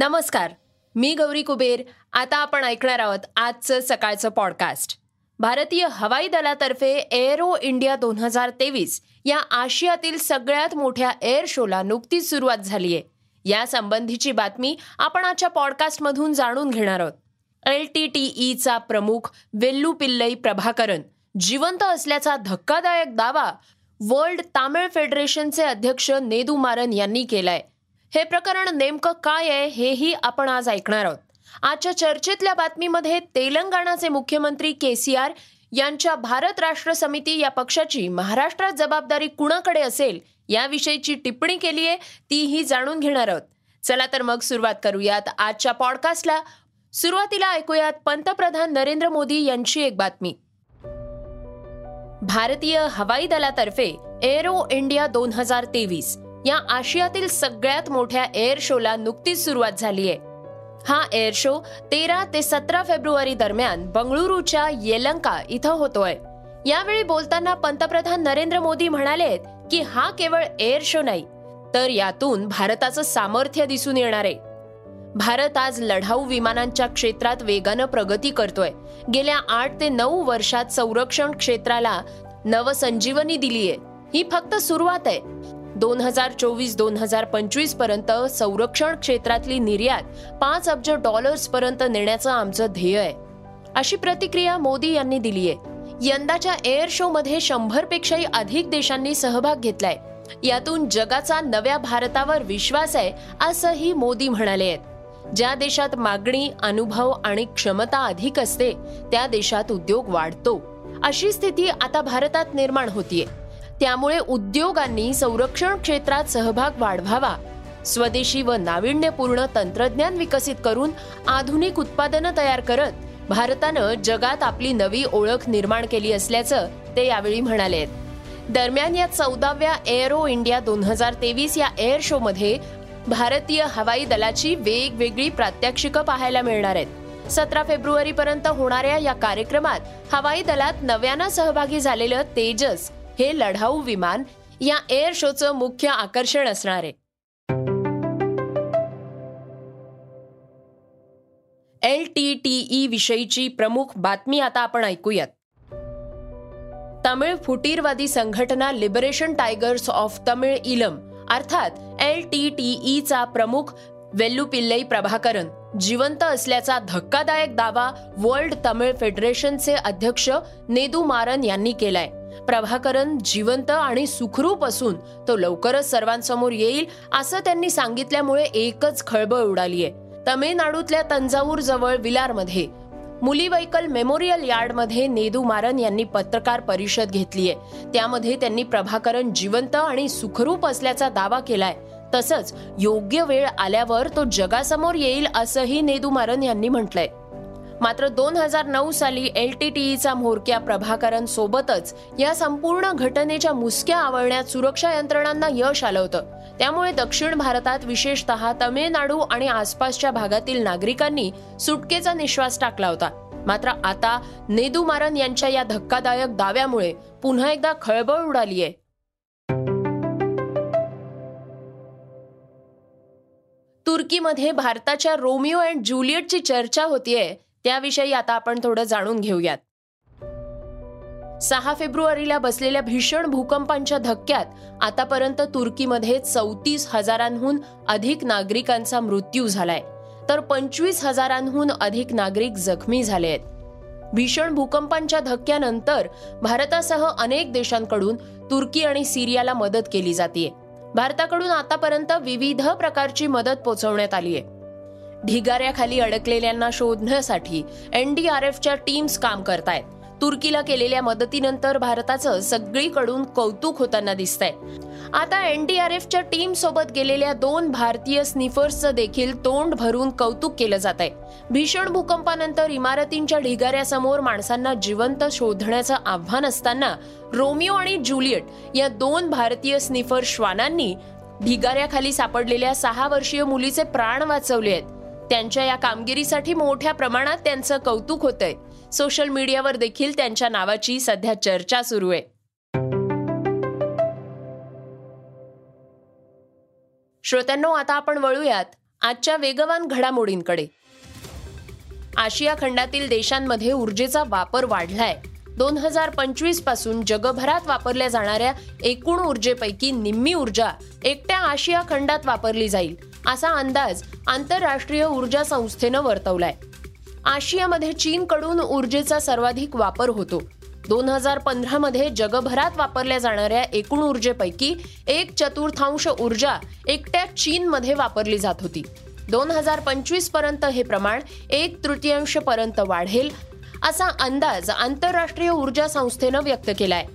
नमस्कार मी गौरी कुबेर. आता आपण ऐकणार आहोत आजचं सकाळचं पॉडकास्ट भारतीय हवाई दलातर्फे एअरो इंडिया दोन हजार तेवीस या आशियातील सगळ्यात मोठ्या एअर शोला नुकतीच सुरुवात झाली आहे या संबंधीची बातमी आपण आजच्या पॉडकास्टमधून जाणून घेणार आहोत. एल टी टी ईचा प्रमुख वेल्लू पिल्लई प्रभाकरन जिवंत असल्याचा धक्कादायक दावा वर्ल्ड तामिळ फेडरेशनचे अध्यक्ष नेदू मारन यांनी केलाय. हे प्रकरण नेमकं काय आहे हेही आपण आज ऐकणार आहोत. आजच्या चर्चेतल्या बातमीमध्ये तेलंगणाचे मुख्यमंत्री के सी आर यांच्या भारत राष्ट्र समिती या पक्षाची महाराष्ट्रात जबाबदारी कुणाकडे असेल याविषयीची टिप्पणी केली आहे तीही जाणून घेणार आहोत. चला तर मग सुरुवात करूयात आजच्या पॉडकास्टला. सुरुवातीला ऐकूयात पंतप्रधान नरेंद्र मोदी यांची एक बातमी. भारतीय हवाई दलातर्फे एरो इंडिया दोन हजार तेवीस. या आशियातील सगळ्यात मोठ्या एअर शोला नुकतीच सुरुवात झाली आहे. हा एअर शो तेरा ते सतरा फेब्रुवारी दरम्यान बंगळुरूच्या येलंका इथं होतोय. यावेळी बोलताना पंतप्रधान नरेंद्र मोदी म्हणाले की हा केवळ एअर शो नाही तर यातून भारताचं सामर्थ्य दिसून येणार आहे. भारत आज लढाऊ विमानांच्या क्षेत्रात वेगानं प्रगती करतोय. गेल्या आठ ते नऊ वर्षात संरक्षण क्षेत्राला नवसंजीवनी दिलीये. ही फक्त सुरुवात आहे. दोन हजार चोवीस दोन हजार पंचवीसपर्यंत संरक्षण क्षेत्रातली निर्यात पाच अब्ज डॉलर्स पर्यंत नेण्याचं आमचं ध्येय आहे. अशी प्रतिक्रिया मोदी यांनी दिली आहे. यंदाच्या एअर शो मध्ये शंभर पेक्षाही अधिक देशांनी सहभाग घेतलाय. यातून जगाचा नव्या भारतावर विश्वास आहे असंही मोदी म्हणाले आहेत. ज्या देशात मागणी अनुभव आणि क्षमता अधिक असते त्या देशात उद्योग वाढतो. अशी स्थिती आता भारतात निर्माण होतीये. त्यामुळे उद्योगांनी संरक्षण क्षेत्रात सहभाग वाढवावा. स्वदेशी व नाविन्यपूर्ण तंत्रज्ञान विकसित करून आधुनिक उत्पादनं तयार करत भारतानं जगात आपली नवी ओळख निर्माण केली असल्याचं ते यावेळी म्हणाले. दरम्यान या चौदाव्या एअरो इंडिया दोन हजार तेवीस या एअर शो मध्ये भारतीय हवाई दलाची वेगवेगळी प्रात्यक्षिकं पाहायला मिळणार आहेत. सतरा फेब्रुवारी पर्यंत होणाऱ्या या कार्यक्रमात हवाई दलात नव्यानं सहभागी झालेलं तेजस हे लढाऊ विमान या एअर शोचं मुख्य आकर्षण असणार आहे. एल टी टी ई विषयीची प्रमुख बातमी आता आपण ऐकूयात. तमिळ फुटीरवादी संघटना लिबरेशन टायगर्स ऑफ तमिळ इलम अर्थात एल टी टी ईचा प्रमुख वेल्लुपिल्लई प्रभाकरन जिवंत असल्याचा धक्कादायक दावा वर्ल्ड तमिळ फेडरेशनचे अध्यक्ष नेदू मारन यांनी केलाय. प्रभाकरन जिवंत आणि सुखरूप असून तो लवकरच सर्वांसमोर येईल असं त्यांनी सांगितल्यामुळे एकच खळबळ उडालीये. तमिळनाडूतल्या तंजावूर जवळ विलारमध्ये. मुलीवैकल मेमोरियल यार्डमध्ये नेदू मारन यांनी पत्रकार परिषद घेतलीय. त्यामध्ये त्यांनी प्रभाकरन जिवंत आणि सुखरूप असल्याचा दावा केलाय. तसंच योग्य वेळ आल्यावर तो जगासमोर येईल असंही नेदू मारन यांनी म्हटलंय. मात्र दोन हजार नऊ साली एल टी टीईचा म्होरक्या प्रभाकरन सोबतच या संपूर्ण घटनेच्या मुसक्या आवळण्यात सुरक्षा यंत्रणांना यश आलं होतं. त्यामुळे दक्षिण भारतात विशेषतः तमिळनाडू आणि आसपासच्या भागातील नागरिकांनी सुटकेचा निश्वास टाकला होता. मात्र आता नेदू मारन यांच्या या धक्कादायक दाव्यामुळे पुन्हा एकदा खळबळ उडालीये. तुर्कीमध्ये भारताच्या रोमिओ अँड ज्युलियटची चर्चा होतीये. त्याविषयी आता आपण थोडं जाणून घेऊयात. सहा फेब्रुवारीला बसलेल्या भीषण भूकंपांच्या धक्क्यात आतापर्यंत तुर्कीमध्ये चौतीस हजारांहून अधिक नागरिकांचा मृत्यू झालाय. तर पंचवीस हजारांहून अधिक नागरिक जखमी झाले आहेत. भीषण भूकंपांच्या धक्क्यानंतर भारतासह अनेक देशांकडून तुर्की आणि सिरियाला मदत केली जाते भारताकडून आतापर्यंत विविध प्रकारची मदत पोहोचवण्यात आली आहे ढिगाऱ्याखाली अडकलेल्यांना शोधण्यासाठी एनडीआरएफच्या टीम्स काम करतायत. तुर्कीला केलेल्या मदतीनंतर भारताचं सगळीकडून कौतुक होताना दिसतंय. आता एनडीआरएफच्या टीम सोबत गेलेल्या दोन भारतीय स्निफर्सचं देखील तोंड भरून कौतुक केलं जात आहे भीषण भूकंपानंतर इमारतींच्या ढिगाऱ्यासमोर माणसांना जिवंत शोधण्याचं आव्हान असताना रोमिओ आणि ज्युलियट या दोन भारतीय स्निफर श्वानांनी ढिगाऱ्याखाली सापडलेल्या सहा वर्षीय मुलीचे प्राण वाचवले आहेत. त्यांच्या या कामगिरीसाठी मोठ्या प्रमाणात त्यांचं कौतुक होतंय. सोशल मीडियावर देखील त्यांच्या नावाची सध्या चर्चा सुरू आहे. श्रोत्यांनो आता आपण वळूयात आजच्या वेगवान घडामोडींकडे. आशिया खंडातील देशांमध्ये ऊर्जेचा वापर वाढलाय. दोन हजार पंचवीसपासून जगभरात वापरल्या जाणाऱ्या एकूण ऊर्जेपैकी निम्मी ऊर्जा एकट्या आशिया खंडात वापरली जाईल. असा अंदाज आंतरराष्ट्रीय ऊर्जा संस्थेनं वर्तवलाय. आशियामध्ये चीनकडून ऊर्जेचा सर्वाधिक वापर होतो. दोन हजार पंधरामध्ये जगभरात वापरल्या जाणाऱ्या एकूण ऊर्जेपैकी एक चतुर्थांश ऊर्जा एकट्या चीनमध्ये वापरली जात होती. दोन हजार पंचवीसपर्यंत हे प्रमाण एक तृतीयांश पर्यंत वाढेल असा अंदाज आंतरराष्ट्रीय ऊर्जा संस्थेनं व्यक्त केलाय.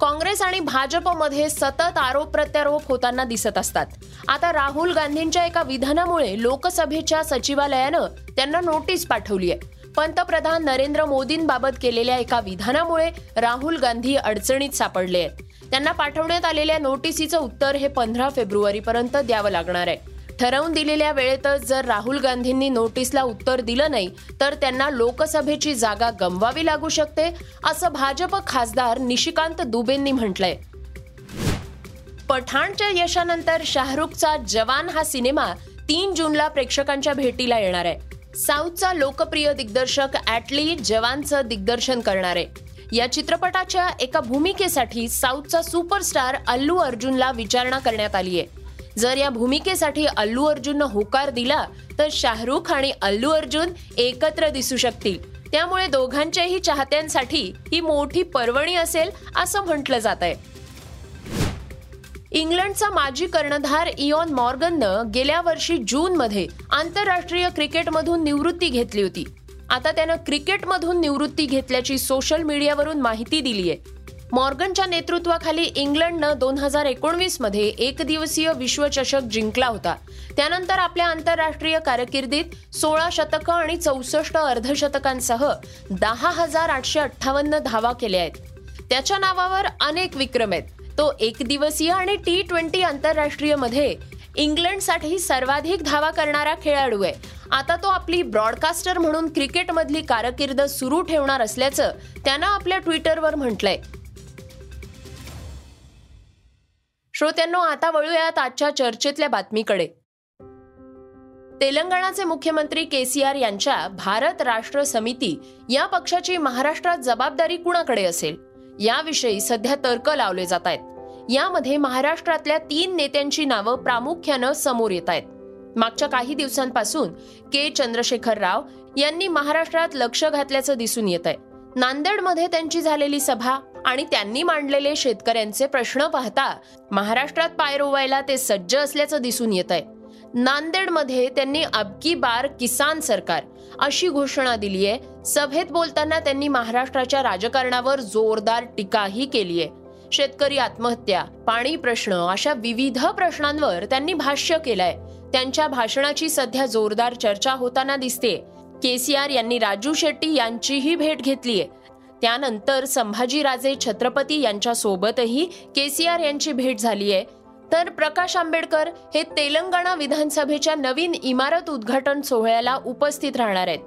काँग्रेस आणि भाजपमध्ये सतत आरोप प्रत्यारोप होताना दिसत असतात. आता राहुल गांधींच्या एका विधानामुळे लोकसभेच्या सचिवालयानं त्यांना नोटीस पाठवली आहे. पंतप्रधान नरेंद्र मोदींबाबत केलेल्या एका विधानामुळे राहुल गांधी अडचणीत सापडले आहेत. त्यांना पाठवण्यात आलेल्या नोटिसीचं उत्तर हे पंधरा फेब्रुवारीपर्यंत द्यावं लागणार आहे. ठरवून दिलेल्या वेळेतच जर राहुल गांधींनी नोटीसला उत्तर दिलं नाही तर त्यांना लोकसभेची जागा गमवावी लागू शकते असं भाजप खासदार निशिकांत दुबेंनी म्हटलंय. पठाणच्या यशानंतर शाहरुखचा जवान हा सिनेमा तीन जूनला प्रेक्षकांच्या भेटीला येणार आहे. साऊथचा लोकप्रिय दिग्दर्शक ॲटली जवानचं दिग्दर्शन करणार आहे. या चित्रपटाच्या एका भूमिकेसाठी साऊथचा सुपरस्टार अल्लू अर्जुनला विचारणा करण्यात आली आहे जर या भूमिकेसाठी अल्लू अर्जुननं होकार दिला तर शाहरुख आणि अल्लू अर्जुन एकत्र दिसू शकतील. त्यामुळे दोघांच्याही चाहत्यांसाठी ही मोठी पर्वणी असेल असं म्हटलं जात आहे इंग्लंडचा माजी कर्णधार इयॉन मॉर्गननं गेल्या वर्षी जूनमध्ये आंतरराष्ट्रीय क्रिकेटमधून निवृत्ती घेतली होती. आता त्यानं क्रिकेटमधून निवृत्ती घेतल्याची सोशल मीडियावरून माहिती दिली आहे मॉर्गनच्या नेतृत्वाखाली इंग्लंडनं दोन हजार एकोणवीसमध्ये एकदिवसीय विश्वचषक जिंकला होता. त्यानंतर आपल्या आंतरराष्ट्रीय कारकिर्दीत सोळा शतकं आणि चौसष्ट अर्धशतकांसह दहा हजार आठशे अठ्ठावन्न धावा केल्या आहेत. त्याच्या नावावर अनेक विक्रम आहेत. तो एकदिवसीय आणि टी ट्वेंटी आंतरराष्ट्रीयमध्ये इंग्लंडसाठी सर्वाधिक धावा करणारा खेळाडू आहे. आता तो आपली ब्रॉडकास्टर म्हणून क्रिकेटमधली कारकीर्द सुरू ठेवणार असल्याचं त्यानं आपल्या ट्विटरवर म्हटलंय. श्रोत्यांनो आता वळूयात आजच्या चर्चेतल्या बातमीकडे. तेलंगणाचे मुख्यमंत्री के सी आर यांच्या भारत राष्ट्र समिती या पक्षाची महाराष्ट्रात जबाबदारी कुणाकडे असेल? याविषयी सध्या तर्क लावले जात आहेत. यामध्ये महाराष्ट्रातल्या तीन नेत्यांची नावं प्रामुख्यानं समोर येत आहेत. मागच्या काही दिवसांपासून के. चंद्रशेखर राव यांनी महाराष्ट्रात लक्ष घातल्याचं दिसून येत आहे नांदेडमध्ये त्यांची झालेली सभा आणि त्यांनी मांडलेले शेतकऱ्यांचे प्रश्न पाहता महाराष्ट्रात पाय रोवायला ते सज्ज असल्याचं दिसून येत आहे नांदेडमध्ये त्यांनी अबकी बार किसान सरकार अशी घोषणा दिली आहे सभेत बोलताना त्यांनी महाराष्ट्राच्या राजकारणावर जोरदार टीकाही केली आहे शेतकरी आत्महत्या पाणी प्रश्न अशा विविध प्रश्नांवर त्यांनी भाष्य केलंय. त्यांच्या भाषणाची सध्या जोरदार चर्चा होताना दिसते. केसीआर यांनी राजू शेट्टी यांचीही भेट घेतलीय. त्यानंतर संभाजीराजे छत्रपती यांच्यासोबतही के सी केसीआर यांची भेट झाली आहे. तर प्रकाश आंबेडकर हे तेलंगणा विधानसभेच्या नवीन इमारत उद्घाटन सोहळ्याला उपस्थित राहणार आहेत.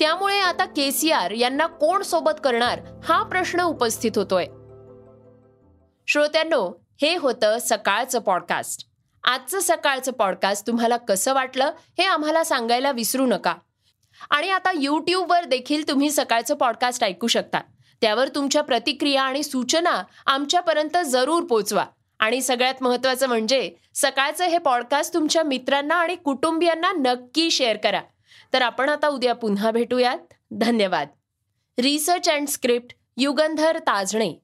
त्यामुळे आता केसीआर यांना कोण सोबत करणार हा प्रश्न उपस्थित होतोय. श्रोत्यांनो हे होतं सकाळचं पॉडकास्ट आजचं सकाळचं पॉडकास्ट तुम्हाला कसं वाटलं हे आम्हाला सांगायला विसरू नका. आणि आता यूट्यूबवर देखील तुम्ही सकाळचं पॉडकास्ट ऐकू शकता त्यावर तुमच्या प्रतिक्रिया आणि सूचना आमच्यापर्यंत जरूर पोचवा. आणि सगळ्यात महत्वाचं म्हणजे सकाळचं हे पॉडकास्ट तुमच्या मित्रांना आणि कुटुंबियांना नक्की शेअर करा. तर आपण आता उद्या पुन्हा भेटूयात. धन्यवाद. Research and script Yugandhar Tajane.